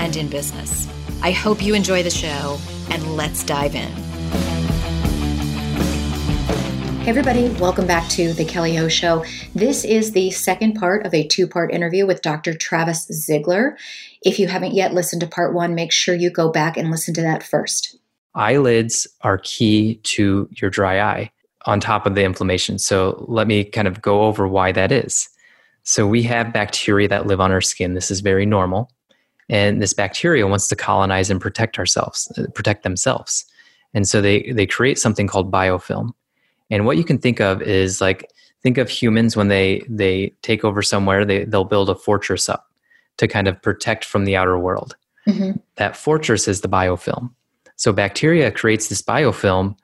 and in business. I hope you enjoy the show, and let's dive in. Hey, everybody, welcome back to The Kelly O Show. This is the second part of a two part interview with Dr. Travis Zigler. If you haven't yet listened to part one, make sure you go back and listen to that first. Eyelids are key to your dry eye on top of the inflammation. So, let me kind of go over why that is. So, we have bacteria that live on our skin. This is very normal and this bacteria wants to colonize and protect ourselves uh, protect themselves. And so they they create something called biofilm. And what you can think of is like think of humans when they they take over somewhere they they'll build a fortress up to kind of protect from the outer world. Mm-hmm. that fortress is the biofilm. So bacteria creates this biofilm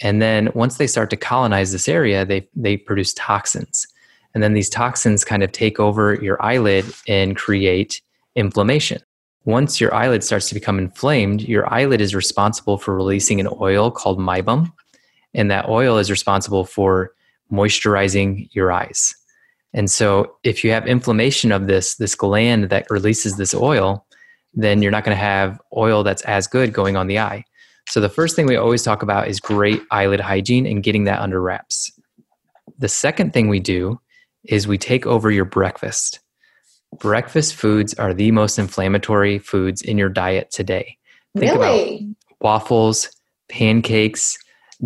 and then once they start to colonize this area they they produce toxins. And then these toxins kind of take over your eyelid and create inflammation. Once your eyelid starts to become inflamed, your eyelid is responsible for releasing an oil called meibum, and that oil is responsible for moisturizing your eyes. And so if you have inflammation of this this gland that releases this oil, then you're not going to have oil that's as good going on the eye. So the first thing we always talk about is great eyelid hygiene and getting that under wraps. The second thing we do is we take over your breakfast breakfast foods are the most inflammatory foods in your diet today. Think really? about waffles, pancakes,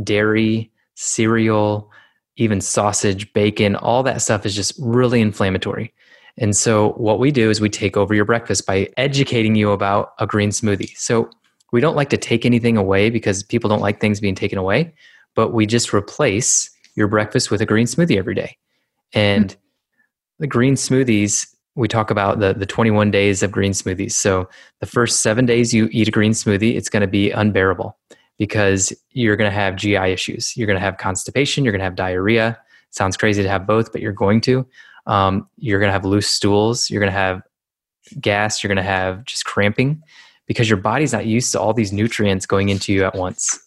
dairy, cereal, even sausage, bacon, all that stuff is just really inflammatory. And so, what we do is we take over your breakfast by educating you about a green smoothie. So, we don't like to take anything away because people don't like things being taken away, but we just replace your breakfast with a green smoothie every day. And mm-hmm. the green smoothies we talk about the, the 21 days of green smoothies. So the first seven days you eat a green smoothie, it's going to be unbearable because you're going to have GI issues. You're going to have constipation. You're going to have diarrhea. sounds crazy to have both, but you're going to. Um, you're going to have loose stools. You're going to have gas. You're going to have just cramping because your body's not used to all these nutrients going into you at once.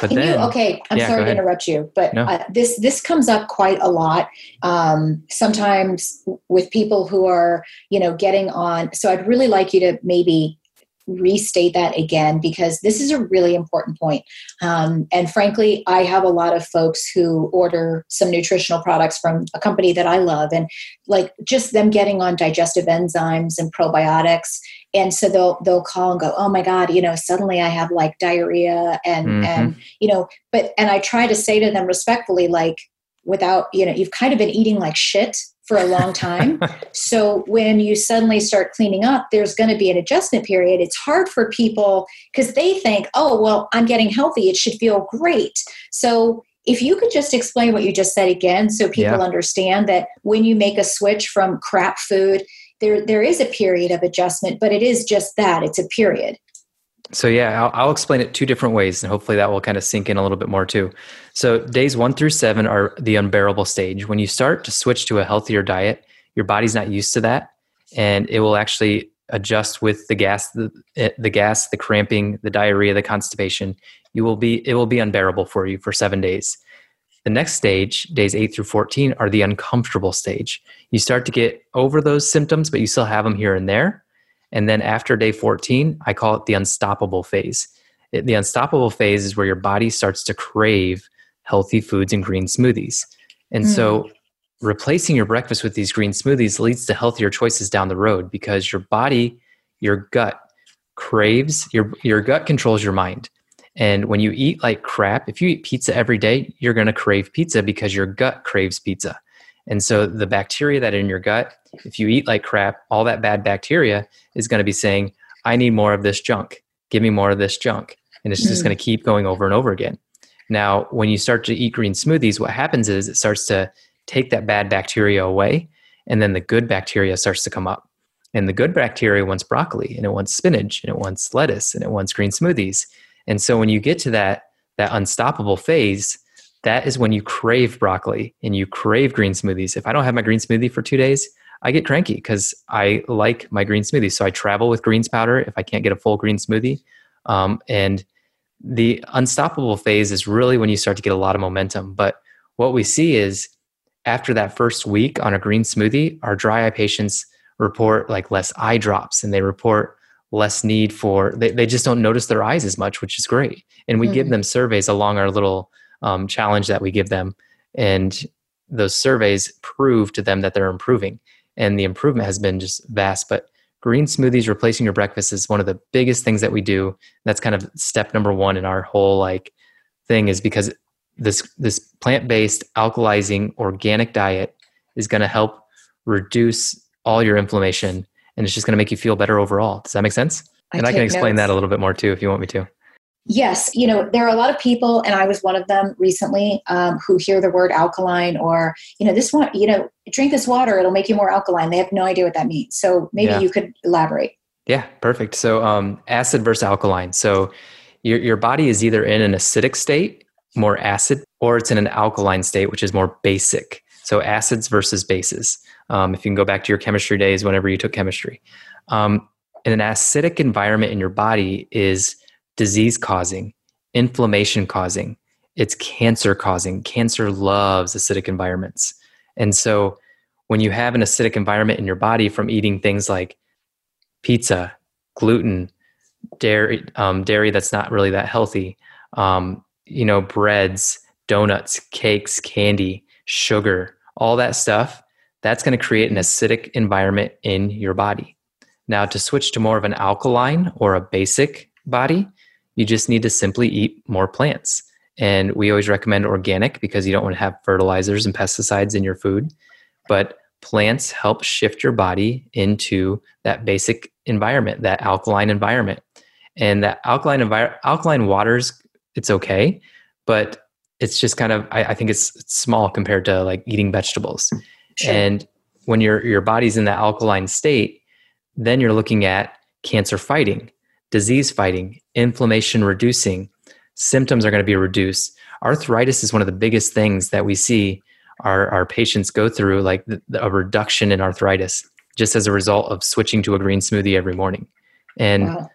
But Can then, you, okay, I'm yeah, sorry to interrupt you, but no. uh, this this comes up quite a lot. Um, sometimes with people who are, you know, getting on. So I'd really like you to maybe restate that again because this is a really important point. Um, and frankly, I have a lot of folks who order some nutritional products from a company that I love, and like just them getting on digestive enzymes and probiotics. And so they'll they'll call and go, oh my god, you know, suddenly I have like diarrhea and mm-hmm. and you know, but and I try to say to them respectfully, like without you know, you've kind of been eating like shit for a long time. so when you suddenly start cleaning up, there's going to be an adjustment period. It's hard for people because they think, oh, well, I'm getting healthy. It should feel great. So if you could just explain what you just said again so people yeah. understand that when you make a switch from crap food, there, there is a period of adjustment, but it is just that it's a period. So yeah, I'll, I'll, explain it two different ways, and hopefully that will kind of sink in a little bit more too. So days one through seven are the unbearable stage. When you start to switch to a healthier diet, your body's not used to that, and it will actually adjust with the gas, the, eh, the gas, the cramping, the diarrhea, the constipation, you will be it will be unbearable for you for seven days. The next stage, days 8 through 14, are the uncomfortable stage. You start to get over those symptoms, but you still have them here and there. And then after day 14, I call it the unstoppable phase. The unstoppable phase is where your body starts to crave healthy foods and green smoothies. And mm. so replacing your breakfast with these green smoothies leads to healthier choices down the road because your body, your gut craves, your, your gut controls your mind. And when you eat like crap, if you eat pizza every day, you're going to crave pizza because your gut craves pizza. And so the bacteria that in your gut, if you eat like crap, all that bad bacteria is going to be saying, I need more of this junk. Give me more of this junk. And it's just mm. going to keep going over and over again. Now, when you start to eat green smoothies, what happens is it starts to take that bad bacteria away, and then the good bacteria starts to come up. And the good bacteria wants broccoli, and it wants spinach, and it wants lettuce, and it wants green smoothies. And so when you get to that that unstoppable phase, that is when you crave broccoli and you crave green smoothies. If I don't have my green smoothie for two days, I get cranky because I like my green smoothie. So I travel with greens powder if I can't get a full green smoothie. Um, and the unstoppable phase is really when you start to get a lot of momentum. But what we see is after that first week on a green smoothie, our dry eye patients report like less eye drops and they report less need for, they, they just don't notice their eyes as much, which is great. And we mm-hmm. give them surveys along our little um, challenge that we give them. And those surveys prove to them that they're improving. And the improvement has been just vast. But green smoothies replacing your breakfast is one of the biggest things that we do. That's kind of step number one in our whole like thing is because this this plant-based alkalizing organic diet is going to help reduce all your inflammation and it's just going to make you feel better overall. Does that make sense? I and I can explain notes. that a little bit more too if you want me to. Yes, you know, there are a lot of people, and I was one of them recently, um, who hear the word alkaline or, you know, this one, you know, drink this water, it'll make you more alkaline. They have no idea what that means. So maybe yeah. you could elaborate. Yeah, perfect. So um, acid versus alkaline. So your, your body is either in an acidic state, more acid, or it's in an alkaline state, which is more basic. So acids versus bases. Um, if you can go back to your chemistry days, whenever you took chemistry. Um, an acidic environment in your body is disease causing, inflammation causing, it's cancer causing. Cancer loves acidic environments. And so when you have an acidic environment in your body from eating things like pizza, gluten, dairy, um, dairy that's not really that healthy, um, you know, breads, donuts, cakes, candy, sugar, all that stuff, that's going to create an acidic environment in your body. Now, to switch to more of an alkaline or a basic body, you just need to simply eat more plants. And we always recommend organic because you don't want to have fertilizers and pesticides in your food. But plants help shift your body into that basic environment, that alkaline environment. And that alkaline environment, alkaline waters, it's okay, but it's just kind of I, I think it's, it's, small compared to like eating vegetables. Sure. And when your your body's in that alkaline state, then you're looking at cancer fighting disease fighting, inflammation reducing, symptoms are going to be reduced. Arthritis is one of the biggest things that we see our, our patients go through, like the, a reduction in arthritis just as a result of switching to a green smoothie every morning. And wow.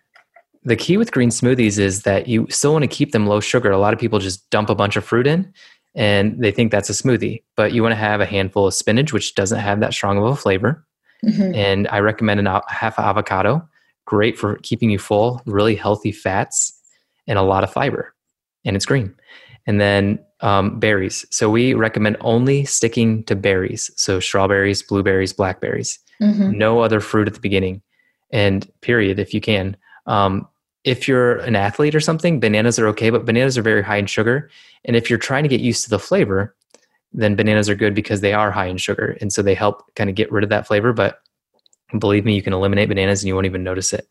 the key with green smoothies is that you still want to keep them low sugar. A lot of people just dump a bunch of fruit in and they think that's a smoothie, but you want to have a handful of spinach, which doesn't have that strong of a flavor. Mm-hmm. And I recommend a half avocado great for keeping you full, really healthy fats, and a lot of fiber. And it's green. And then um, berries. So we recommend only sticking to berries. So strawberries, blueberries, blackberries. Mm-hmm. No other fruit at the beginning. And period, if you can. Um, if you're an athlete or something, bananas are okay, but bananas are very high in sugar. And if you're trying to get used to the flavor, then bananas are good because they are high in sugar. And so they help kind of get rid of that flavor. But believe me, you can eliminate bananas and you won't even notice it.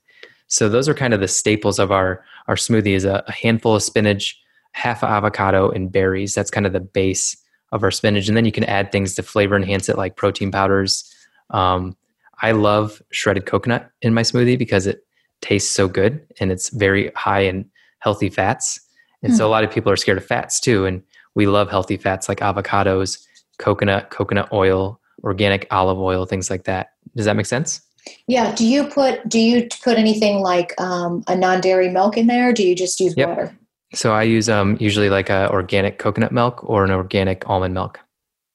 So those are kind of the staples of our our smoothie is a, a handful of spinach, half avocado, and berries. That's kind of the base of our spinach, and then you can add things to flavor enhance it, like protein powders. Um, I love shredded coconut in my smoothie because it tastes so good and it's very high in healthy fats. And mm. so a lot of people are scared of fats too, and we love healthy fats like avocados, coconut, coconut oil, organic olive oil, things like that. Does that make sense? Yeah. Do you put do you put anything like um, a non dairy milk in there? do you just use yep. water? So I use um, usually like a organic coconut milk or an organic almond milk.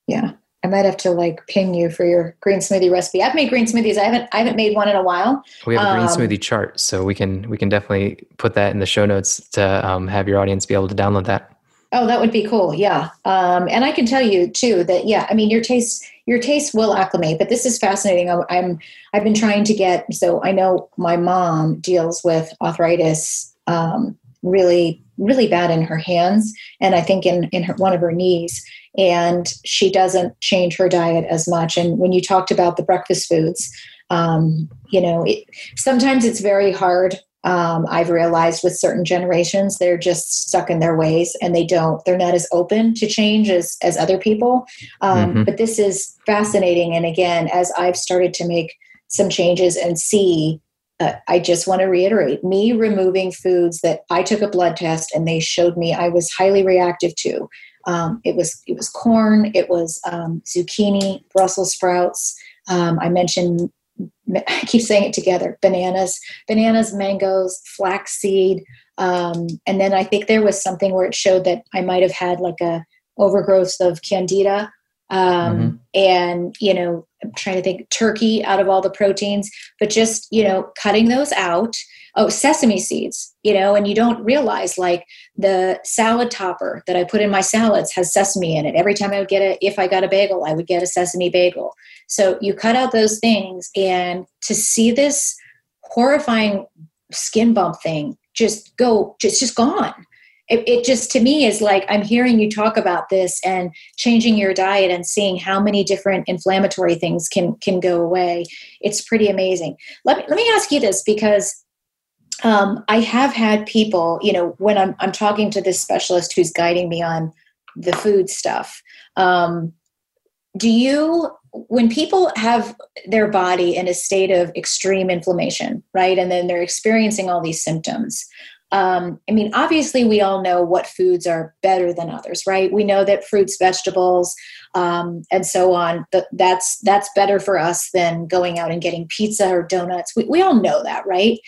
Yeah. I might have to like ping you for your green smoothie recipe. I've made green smoothies. I haven't I haven't made one in a while. We have a green um, smoothie chart, so we can we can definitely put that in the show notes to um, have your audience be able to download that. Oh, that would be cool. Yeah, um, and I can tell you too that yeah, I mean your taste your taste will acclimate, but this is fascinating. I'm, I'm I've been trying to get so I know my mom deals with arthritis um, really really bad in her hands, and I think in in her, one of her knees and she doesn't change her diet as much. And when you talked about the breakfast foods, um, you know, it, sometimes it's very hard. Um, I've realized with certain generations, they're just stuck in their ways and they don't, they're not as open to change as, as other people. Um, mm-hmm. But this is fascinating. And again, as I've started to make some changes and see uh, I just want to reiterate me removing foods that I took a blood test and they showed me I was highly reactive to. Um, it was it was corn, it was um, zucchini, Brussels sprouts. Um, I mentioned I keep saying it together: bananas, bananas, mangoes, flaxseed, um, and then I think there was something where it showed that I might have had like a overgrowth of candida, um, mm-hmm. and you know, I'm trying to think turkey out of all the proteins, but just you know, cutting those out. Oh sesame seeds you know and you don't realize like the salad topper that i put in my salads has sesame in it. Every time i would get a if i got a bagel i would get a sesame bagel. So you cut out those things and to see this horrifying skin bump thing just go just just gone it, it, just to me is like i'm hearing you talk about this and changing your diet and seeing how many different inflammatory things can can go away it's pretty amazing let me, let me ask you this because um, I have had people, you know, when I'm, I'm talking to this specialist who's guiding me on the food stuff. Um, do you, when people have their body in a state of extreme inflammation, right, and then they're experiencing all these symptoms, um, I mean, obviously, we all know what foods are better than others, right? We know that fruits, vegetables, um, and so on. That's that's better for us than going out and getting pizza or donuts. We, we all know that, right?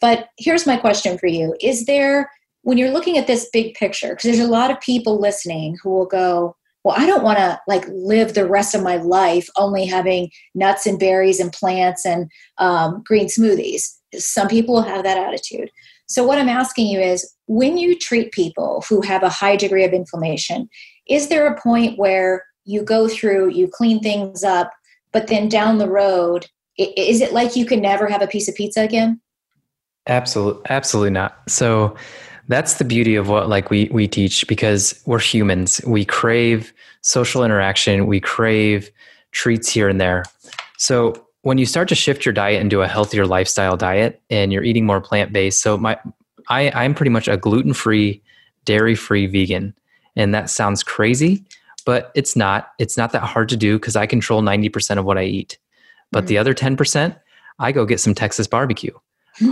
But here's my question for you Is there, when you're looking at this big picture, because there's a lot of people listening who will go, well, I don't want to like live the rest of my life only having nuts and berries and plants and um, green smoothies. Some people will have that attitude. So, what I'm asking you is when you treat people who have a high degree of inflammation, is there a point where you go through, you clean things up, but then down the road, is it like you can never have a piece of pizza again? Absolutely, absolutely not. So that's the beauty of what like we we teach because we're humans. We crave social interaction. We crave treats here and there. So when you start to shift your diet into a healthier lifestyle diet and you're eating more plant based, so my I I'm pretty much a gluten free, dairy free vegan, and that sounds crazy, but it's not. It's not that hard to do because I control ninety percent of what I eat, but mm-hmm. the other ten percent, I go get some Texas barbecue.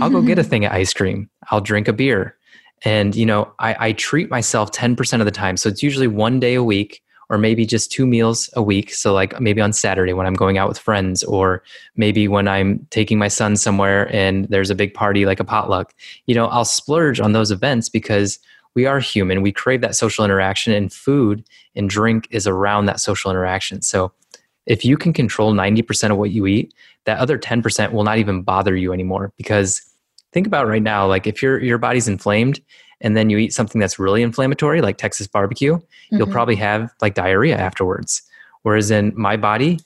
I'll go get a thing of ice cream. I'll drink a beer. And, you know, I, I treat myself 10% of the time. So it's usually one day a week or maybe just two meals a week. So, like maybe on Saturday when I'm going out with friends, or maybe when I'm taking my son somewhere and there's a big party like a potluck, you know, I'll splurge on those events because we are human. We crave that social interaction, and food and drink is around that social interaction. So, if you can control 90% of what you eat, that other 10% will not even bother you anymore because think about right now like if your your body's inflamed and then you eat something that's really inflammatory like Texas barbecue, mm-hmm. you'll probably have like diarrhea afterwards. Whereas in my body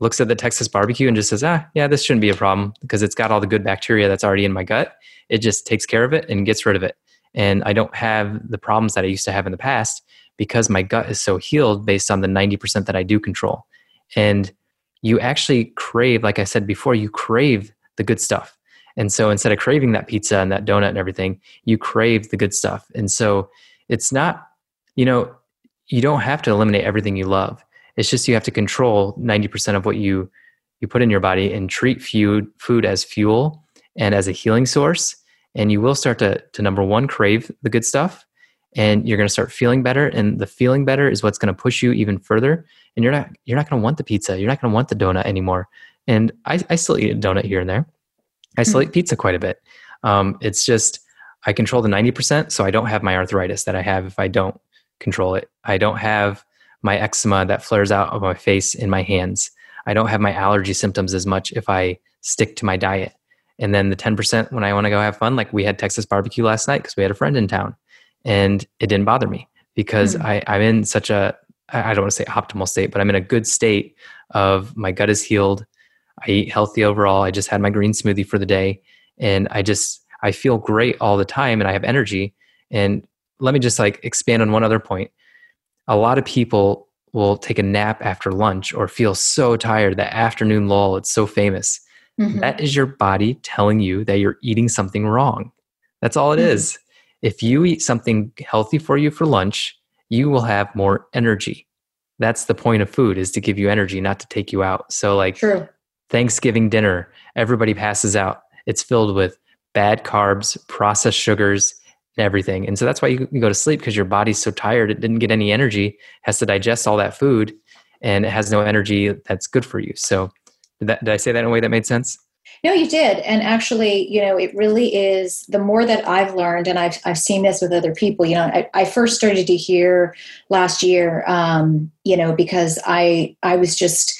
looks at the Texas barbecue and just says, "Ah, yeah, this shouldn't be a problem because it's got all the good bacteria that's already in my gut. It just takes care of it and gets rid of it." And I don't have the problems that I used to have in the past because my gut is so healed based on the 90% that I do control. And you actually crave, like I said before, you crave the good stuff. And so instead of craving that pizza and that donut and everything, you crave the good stuff. And so it's not, you know, you don't have to eliminate everything you love. It's just you have to control 90% of what you you put in your body and treat food food as fuel and as a healing source. And you will start to to number one, crave the good stuff and you're going to start feeling better and the feeling better is what's going to push you even further and you're not you're not going to want the pizza you're not going to want the donut anymore And I, I still eat a donut here and there. I still mm-hmm. eat pizza quite a bit. Um, it's just I control the 90%, so I don't have my arthritis that I have if I don't control it. I don't have my eczema that flares out of my face in my hands. I don't have my allergy symptoms as much if I stick to my diet. And then the 10% when I want to go have fun, like we had Texas barbecue last night because we had a friend in town and it didn't bother me because mm. I, I'm in such a, I don't want to say optimal state, but I'm in a good state of my gut is healed. I eat healthy overall. I just had my green smoothie for the day and I just, I feel great all the time and I have energy. And let me just like expand on one other point. A lot of people will take a nap after lunch or feel so tired that afternoon lull, it's so famous. Mm-hmm. That is your body telling you that you're eating something wrong. That's all it mm-hmm. is. If you eat something healthy for you for lunch, you will have more energy. That's the point of food is to give you energy, not to take you out. So like True. Thanksgiving dinner, everybody passes out. It's filled with bad carbs, processed sugars, and everything. And so that's why you, go to sleep because your body's so tired, it didn't get any energy, has to digest all that food, and it has no energy that's good for you. So, did, that, did I say that in a way that made sense? No, you did. And actually, you know, it really is the more that I've learned, and I've, I've seen this with other people, you know, I, I first started to hear last year, um, you know, because I, I was just,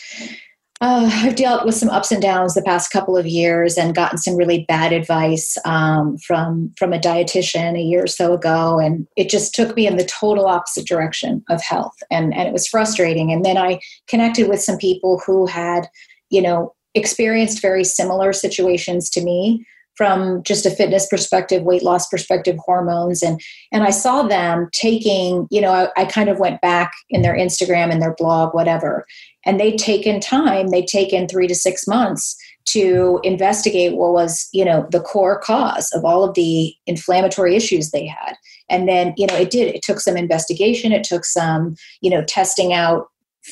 uh, I've dealt with some ups and downs the past couple of years and gotten some really bad advice um, from from a dietitian a year or so ago, and it just took me in the total opposite direction of health, and and it was frustrating. And then I connected with some people who had, you know, experienced very similar situations to me from just a fitness perspective weight loss perspective hormones. And and i saw them taking you know I, I, kind of went back in their instagram and their blog whatever. And they'd taken time they'd taken three to six months to investigate what was you know the core cause of all of the inflammatory issues they had. And then you know it did it took some investigation it took some you know testing out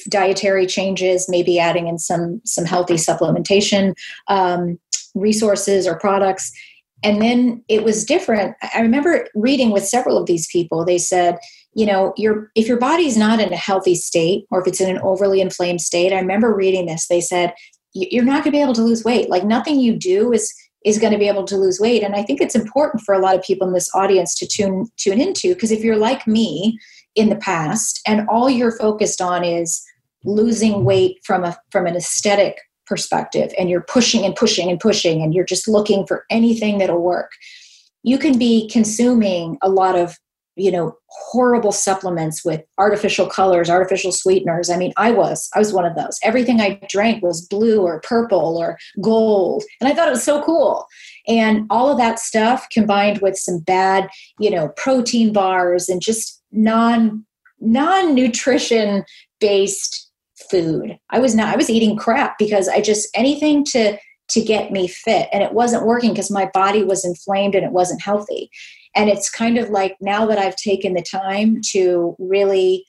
dietary changes maybe adding in some some healthy supplementation um, resources or products. And then it was different. I remember reading with several of these people. They said you know your if your body's not in a healthy state or if it's in an overly inflamed state i remember reading this. They said you're not going to be able to lose weight. Like nothing you do is is going to be able to lose weight. And i think it's important for a lot of people in this audience to tune tune into because if you're like me in the past and all you're focused on is losing weight from a from an aesthetic perspective and you're pushing and pushing and pushing and you're just looking for anything that'll work you can be consuming a lot of you know horrible supplements with artificial colors artificial sweeteners. I mean i was i was one of those. Everything i drank was blue or purple or gold and i thought it was so cool. And all of that stuff combined with some bad you know protein bars and just non non nutrition based food. I was not I was eating crap because I just anything to to get me fit and it wasn't working because my body was inflamed and it wasn't healthy. And it's kind of like now that I've taken the time to really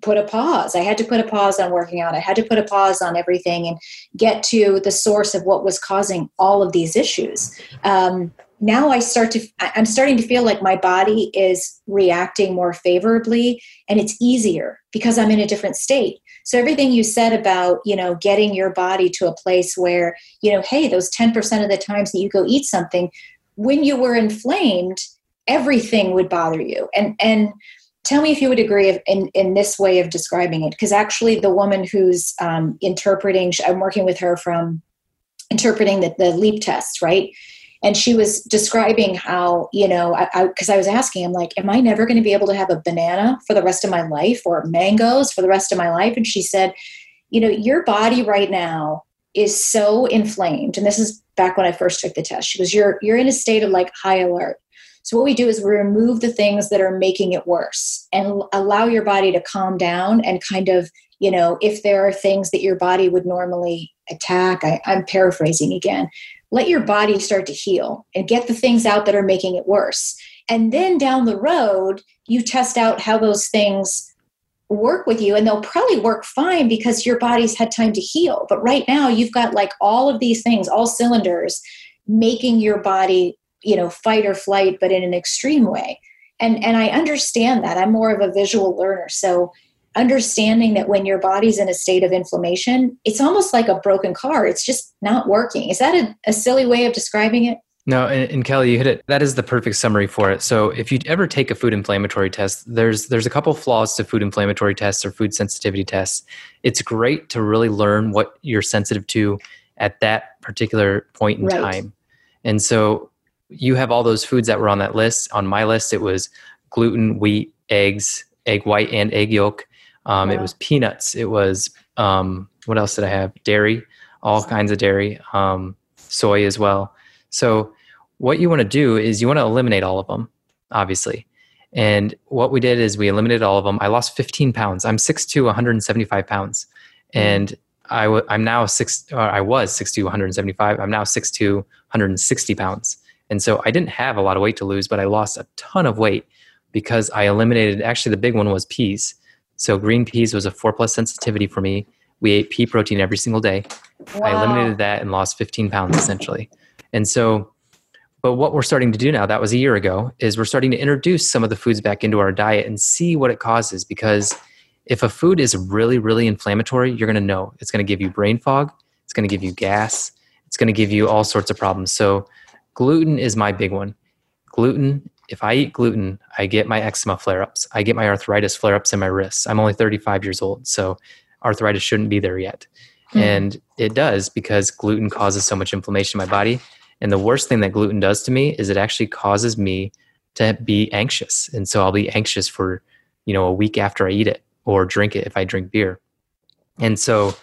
put a pause. I had to put a pause on working out. I had to put a pause on everything and get to the source of what was causing all of these issues. Um, now I start to, I'm starting to feel like my body is reacting more favorably and it's easier because I'm in a different state. So everything you said about, you know, getting your body to a place where, you know, hey, those 10% of the times that you go eat something, when you were inflamed, everything would bother you. And and tell me if you would agree in, in this way of describing it because actually the woman who's um, interpreting i'm working with her from interpreting the, the leap test right and she was describing how you know because I, I, I, was asking i'm like am i never going to be able to have a banana for the rest of my life or mangoes for the rest of my life? And she said you know your body right now is so inflamed. And this is back when i first took the test. She goes you're you're in a state of like high alert. So what we do is we remove the things that are making it worse and allow your body to calm down and kind of you know if there are things that your body would normally attack I, i'm paraphrasing again let your body start to heal and get the things out that are making it worse. And then down the road, you test out how those things work with you and they'll probably work fine because your body's had time to heal. But right now, you've got like all of these things, all cylinders, making your body, you know, fight or flight, but in an extreme way. And and I understand that. I'm more of a visual learner. So understanding that when your body's in a state of inflammation, it's almost like a broken car. It's just not working. Is that a, a silly way of describing it? No, and, and, Kelly, you hit it. That is the perfect summary for it. So, if you ever take a food inflammatory test, there's there's a couple flaws to food inflammatory tests or food sensitivity tests. It's great to really learn what you're sensitive to at that particular point in right. time. And so, you have all those foods that were on that list. On my list, it was gluten, wheat, eggs, egg white, and egg yolk. Um, It was peanuts. It was um, what else did I have? Dairy, all kinds of dairy, um, soy as well. So what you want to do is you want to eliminate all of them, obviously. And what we did is we eliminated all of them. I lost 15 pounds. I'm six 6'2", 175 pounds. Mm-hmm. And i w- I'm now six, or I was 6'2", 175. I'm now six 6'2", 160 pounds. And so I didn't have a lot of weight to lose, but I lost a ton of weight because I eliminated, actually the big one was peas. So green peas was a four plus sensitivity for me. We ate pea protein every single day. Wow. I eliminated that and lost 15 pounds essentially. And so but what we're starting to do now, that was a year ago, is we're starting to introduce some of the foods back into our diet and see what it causes. Because if a food is really, really inflammatory, you're going to know it's going to give you brain fog, it's going to give you gas, it's going to give you all sorts of problems. So, gluten is my big one. Gluten, if I eat gluten, I get my eczema flare ups, I get my arthritis flare ups in my wrists. I'm only 35 years old, so arthritis shouldn't be there yet. Mm. And it does because gluten causes so much inflammation in my body and the worst thing that gluten does to me is it actually causes me to be anxious. And so I'll be anxious for, you know, a week after I eat it or drink it if I drink beer. And so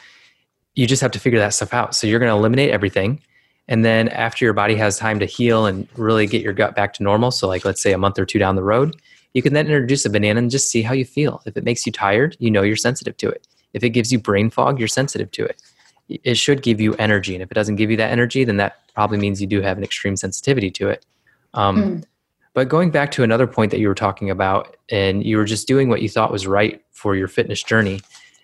you just have to figure that stuff out. So you're going to eliminate everything. And then after your body has time to heal and really get your gut back to normal, so like let's say a month or two down the road, you can then introduce a banana and just see how you feel. If it makes you tired, you know you're sensitive to it. If it gives you brain fog, you're sensitive to it it should give you energy. And if it doesn't give you that energy, then that probably means you do have an extreme sensitivity to it. Um, mm. But going back to another point that you were talking about, and you were just doing what you thought was right for your fitness journey.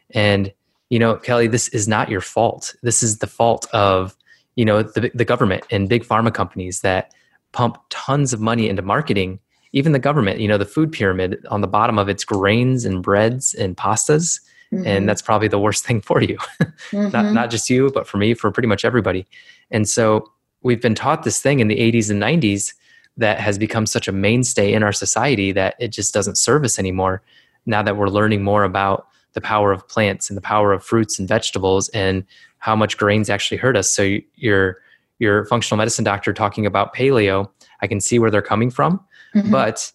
And, you know, Kelly, this is not your fault. This is the fault of, you know, the, the government and big pharma companies that pump tons of money into marketing. Even the government, you know, the food pyramid on the bottom of its grains and breads and pastas Mm-hmm. And that's probably the worst thing for you. mm-hmm. not, not just you, but for me, for pretty much everybody. And so we've been taught this thing in the 80s and 90s that has become such a mainstay in our society that it just doesn't serve us anymore now that we're learning more about the power of plants and the power of fruits and vegetables and how much grains actually hurt us. So your your functional medicine doctor talking about paleo, I can see where they're coming from, mm-hmm. but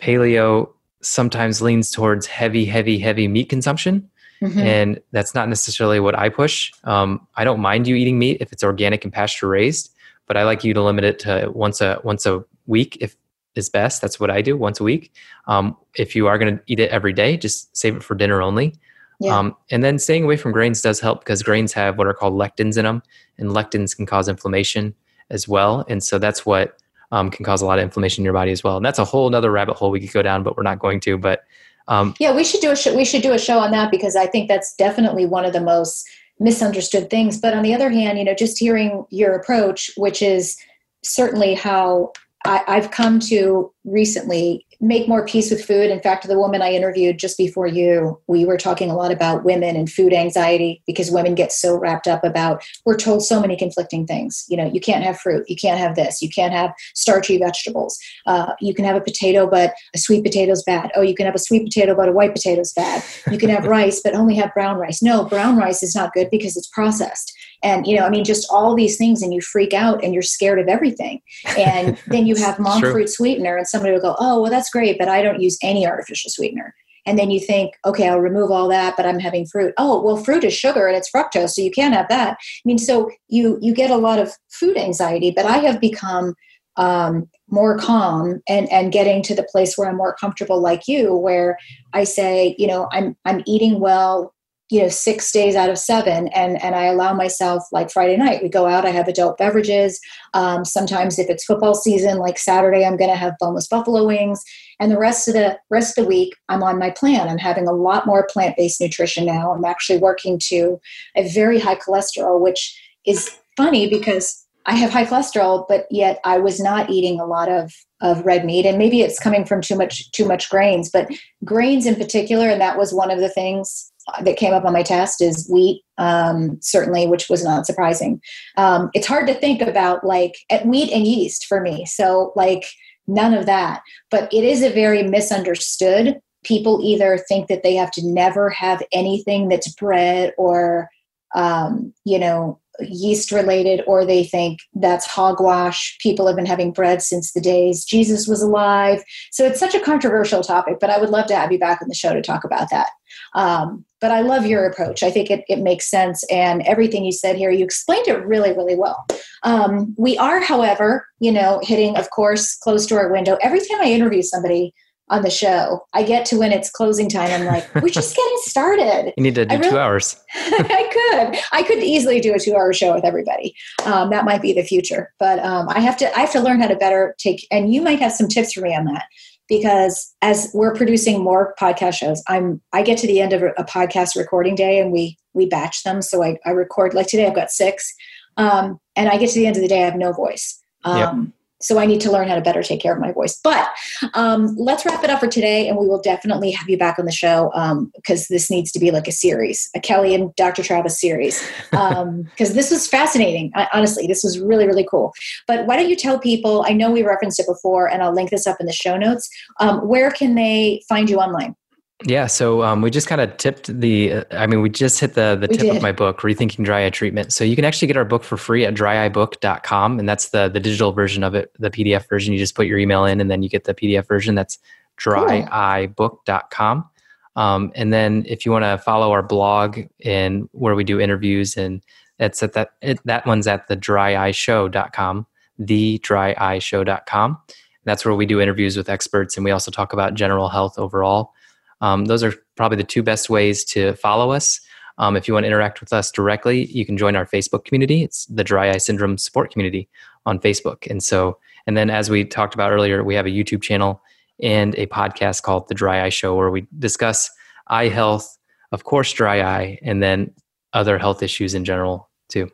paleo sometimes leans towards heavy, heavy, heavy meat consumption. Mm-hmm. And that's not necessarily what I push. Um, I don't mind you eating meat if it's organic and pasture raised, but I like you to limit it to once a once a week if is best. That's what I do once a week. Um, if you are going to eat it every day, just save it for dinner only. Yeah. Um, and then staying away from grains does help because grains have what are called lectins in them, and lectins can cause inflammation as well. And so that's what um, can cause a lot of inflammation in your body as well. And that's a whole other rabbit hole we could go down, but we're not going to. But um, yeah, we should do a show, we should do a show on that because I think that's definitely one of the most misunderstood things. But on the other hand, you know, just hearing your approach, which is certainly how I, I've come to recently make more peace with food. In fact, the woman I interviewed just before you, we were talking a lot about women and food anxiety because women get so wrapped up about, we're told so many conflicting things. You know, you can't have fruit, you can't have this, you can't have starchy vegetables. Uh, you can have a potato, but a sweet potato's bad. Oh, you can have a sweet potato, but a white potato's bad. You can have rice, but only have brown rice. No, brown rice is not good because it's processed and you know i mean just all these things and you freak out and you're scared of everything and then you have monk fruit sweetener and somebody will go oh well that's great but i don't use any artificial sweetener. And then you think okay i'll remove all that but i'm having fruit. Oh well fruit is sugar and it's fructose so you can't have that. I mean so you you get a lot of food anxiety but i have become um, more calm and and getting to the place where i'm more comfortable like you where i say you know i'm i'm eating well you know six days out of seven and and i allow myself like friday night we go out i have adult beverages. Um, sometimes if it's football season like saturday i'm going to have boneless buffalo wings. And the rest of the rest of the week i'm on my plan. I'm having a lot more plant-based nutrition now. I'm actually working to a very high cholesterol which is funny because i have high cholesterol but yet i was not eating a lot of of red meat. And maybe it's coming from too much too much grains but grains in particular and that was one of the things that came up on my test is wheat um, certainly which was not surprising. Um, it's hard to think about like at wheat and yeast for me so like none of that. But it is a very misunderstood. People either think that they have to never have anything that's bread or um, you know yeast related or they think that's hogwash. People have been having bread since the days jesus was alive. So it's such a controversial topic but i would love to have you back on the show to talk about that. Um, but i love your approach. I think it, it makes sense and everything you said here you explained it really really well. Um, we are however you know hitting of course close to our window. Every time i interview somebody on the show. I get to when it's closing time. I'm like, we're just getting started. You need to do really, two hours. I could. I could easily do a two hour show with everybody. Um, that might be the future. But um, I have to I have to learn how to better take and you might have some tips for me on that. Because as we're producing more podcast shows, I'm I get to the end of a, podcast recording day and we we batch them. So I, I record like today I've got six. Um, and I get to the end of the day, I have no voice. Um, yep so I need to learn how to better take care of my voice. But um, let's wrap it up for today, and we will definitely have you back on the show because um, this needs to be like a series, a Kelly and Dr. Travis series, because um, this was fascinating. I, honestly, this was really really cool. But why don't you tell people? I know we referenced it before, and I'll link this up in the show notes. Um, where can they find you online? Yeah, so um, we just kind of tipped the. Uh, I mean, we just hit the the we tip did. of my book, rethinking dry eye treatment. So you can actually get our book for free at dryeyebook.com, and that's the the digital version of it, the PDF version. You just put your email in, and then you get the PDF version. That's dryeyebook.com. Um, and then if you want to follow our blog and where we do interviews, and it's at that it, that one's at the dryeyeshow.com, the dryeyeshow.com. That's where we do interviews with experts, and we also talk about general health overall. Um, those are probably the two best ways to follow us. Um, if you want to interact with us directly, you can join our Facebook community. It's the Dry Eye Syndrome Support Community on Facebook. And so, and then as we talked about earlier, we have a YouTube channel and a podcast called The Dry Eye Show where we discuss eye health, of course, dry eye, and then other health issues in general too.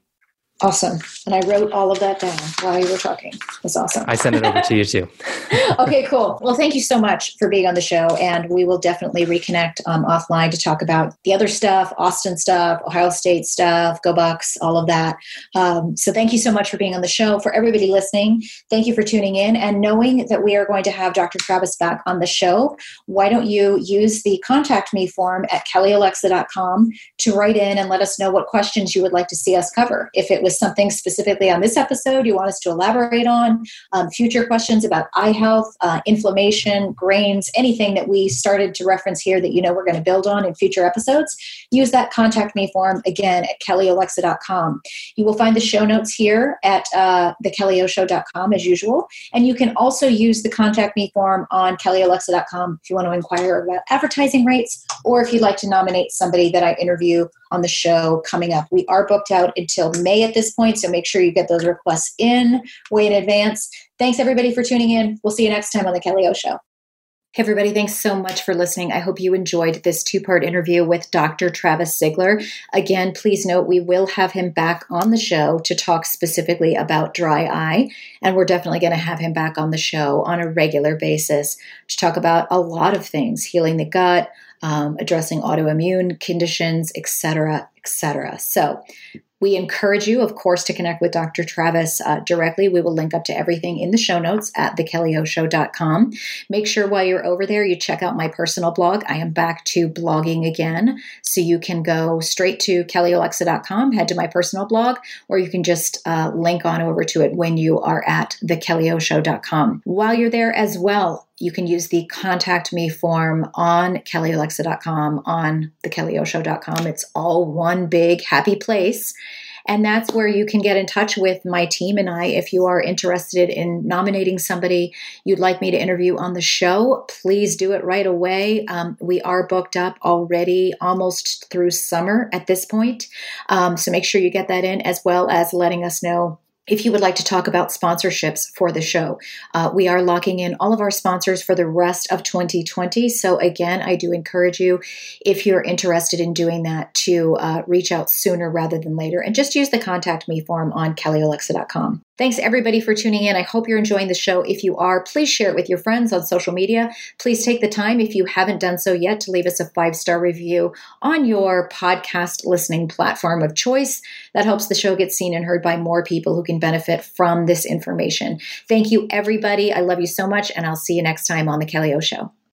Awesome. And I wrote all of that down while you were talking. That's awesome. I sent it over to you too. okay, cool. Well, thank you so much for being on the show. And we will definitely reconnect um, offline to talk about the other stuff, Austin stuff, Ohio State stuff, Go Bucks, all of that. Um, so thank you so much for being on the show. For everybody listening, thank you for tuning in and knowing that we are going to have Dr. Travis back on the show. Why don't you use the contact me form at kellyalexa.com to write in and let us know what questions you would like to see us cover. If it was something specifically on this episode you want us to elaborate on, um, future questions about eye health, uh, inflammation, grains, anything that we started to reference here that you know we're going to build on in future episodes, use that contact me form again at kellyalexa.com. You will find the show notes here at uh, thekellyoshow.com as usual. And you can also use the contact me form on kellyalexa.com if you want to inquire about advertising rates or if you'd like to nominate somebody that I interview on the show coming up. We are booked out until May at this point, so make sure you get those requests in way in advance. Thanks everybody for tuning in. We'll see you next time on the Kelly O Show. Hey, everybody, thanks so much for listening. I hope you enjoyed this two part interview with Dr. Travis Zigler. Again, please note we will have him back on the show to talk specifically about dry eye. And we're definitely going to have him back on the show on a regular basis to talk about a lot of things healing the gut, um, addressing autoimmune conditions, etc., etc. So, we encourage you, of course, to connect with Dr. Travis uh, directly. We will link up to everything in the show notes at thekellyoShow.com. Make sure while you're over there, you check out my personal blog. I am back to blogging again. So you can go straight to kellyalexa.com, head to my personal blog, or you can just uh, link on over to it when you are at thekellyoShow.com. While you're there as well, you can use the contact me form on kellyalexa.com, on thekellyshow.com. It's all one big happy place. And that's where you can get in touch with my team and I. If you are interested in nominating somebody you'd like me to interview on the show, please do it right away. Um, we are booked up already almost through summer at this point. Um, so make sure you get that in, as well as letting us know if you would like to talk about sponsorships for the show. Uh, we are locking in all of our sponsors for the rest of 2020. So, again, I do encourage you, if you're interested in doing that, to uh, reach out sooner rather than later and just use the contact me form on kellyalexa.com. Thanks everybody for tuning in. I hope you're enjoying the show. If you are, please share it with your friends on social media. Please take the time, if you haven't done so yet, to leave us a five star review on your podcast listening platform of choice. That helps the show get seen and heard by more people who can benefit from this information. Thank you, everybody. I love you so much, and I'll see you next time on The Kelly O Show.